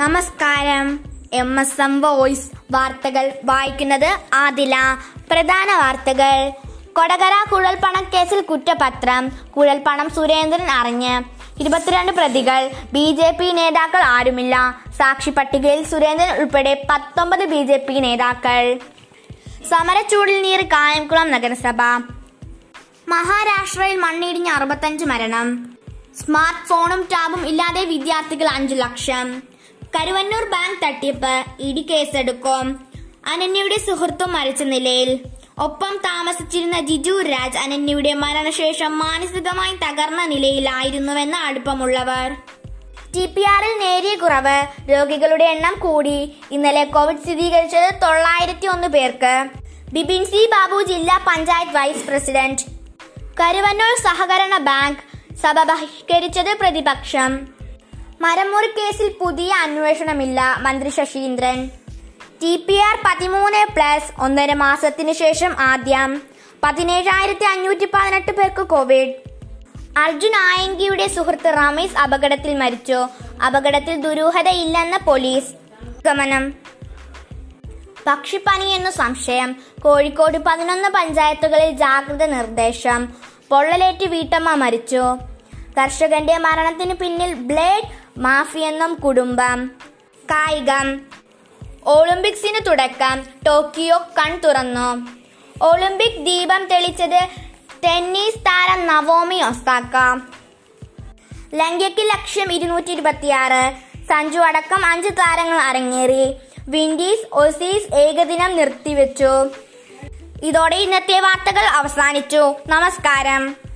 നമസ്കാരം. M S M voice വാർത്തകൾ വായിക്കുന്നത് ആദില. പ്രധാന വാർത്തകൾ. കൊടകര കുഴൽപ്പണം കേസിൽ കുറ്റപത്രം. കുഴൽപ്പണം സുരേന്ദ്രൻ അറിഞ്ഞ്. ഇരുപത്തിരണ്ട് പ്രതികൾ. ബി ജെ പി നേതാക്കൾ ആരുമില്ല. സാക്ഷി പട്ടികയിൽ സുരേന്ദ്രൻ ഉൾപ്പെടെ പത്തൊമ്പത് ബി ജെ പി നേതാക്കൾ. സമരച്ചൂടിൽ നീർ കായംകുളം നഗരസഭ. മഹാരാഷ്ട്രയിൽ മണ്ണിടിഞ്ഞ് അറുപത്തഞ്ച് മരണം. സ്മാർട്ട് ഫോണും ടാബും ഇല്ലാതെ വിദ്യാർത്ഥികൾ അഞ്ചു ലക്ഷം. കരുവന്നൂർ ബാങ്ക് തട്ടിപ്പ് ഇടി കേസെടുക്കും. അനന്യയുടെ സുഹൃത്തും മരിച്ച നിലയിൽ. ഒപ്പം താമസിച്ചിരുന്ന ജിജു രാജ് അനന്യയുടെ മരണശേഷം മാനസികമായി തകർന്ന നിലയിലായിരുന്നുവെന്ന് അടുപ്പമുള്ളവർ. ടി പി ആറിൽ നേരിയ കുറവ് രോഗികളുടെ എണ്ണം കൂടി. ഇന്നലെ കോവിഡ് സ്ഥിരീകരിച്ചത് തൊള്ളായിരത്തി ഒന്ന് പേർക്ക്. ബിപിൻ സി ബാബു ജില്ലാ പഞ്ചായത്ത് വൈസ് പ്രസിഡന്റ്. കരുവന്നൂർ സഹകരണ ബാങ്ക് സഭ ബഹിഷ്കരിച്ചത് പ്രതിപക്ഷം. മരമുറി കേസിൽ പുതിയ അന്വേഷണമില്ല മന്ത്രി ശശീന്ദ്രൻ. ടി പി ആർ പതിമൂന്ന് പ്ലസ് ഒന്നര മാസത്തിനു ശേഷം ആദ്യം. പതിനേഴായിരത്തി അഞ്ഞൂറ്റി പതിനെട്ട് പേർക്ക് കോവിഡ്. അർജുൻ ആയങ്കിയുടെ സുഹൃത്ത് റമീസ് അപകടത്തിൽ മരിച്ചു. അപകടത്തിൽ ദുരൂഹതയില്ലെന്ന് പോലീസ് ഗമനം. പക്ഷിപ്പനി എന്ന സംശയം. കോഴിക്കോട് പതിനൊന്ന് പഞ്ചായത്തുകളിൽ ജാഗ്രത നിർദ്ദേശം. പൊള്ളലേറ്റ് വീട്ടമ്മ മരിച്ചു. കർഷകന്റെ മരണത്തിന് പിന്നിൽ ബ്ലേഡ് മാഫിയെന്നും കുടുംബം. കായികം. ഒളിമ്പിക്സിന് തുടക്കം. ടോക്കിയോ കൺ തുറന്നു. ഒളിമ്പിക് ദീപം തെളിച്ചത് ടെന്നീസ് താരം നവോമി ഒസാക്ക. ലങ്കയ്ക്ക് ലക്ഷ്യം ഇരുന്നൂറ്റി ഇരുപത്തിയാറ് സഞ്ജു അടക്കം അഞ്ച് താരങ്ങൾ അരങ്ങേറി. വിൻഡീസ് ഒസീസ് ഏകദിനം നിർത്തിവെച്ചു. ഇതോടെ ഇന്നത്തെ വാർത്തകൾ അവസാനിച്ചു. നമസ്കാരം.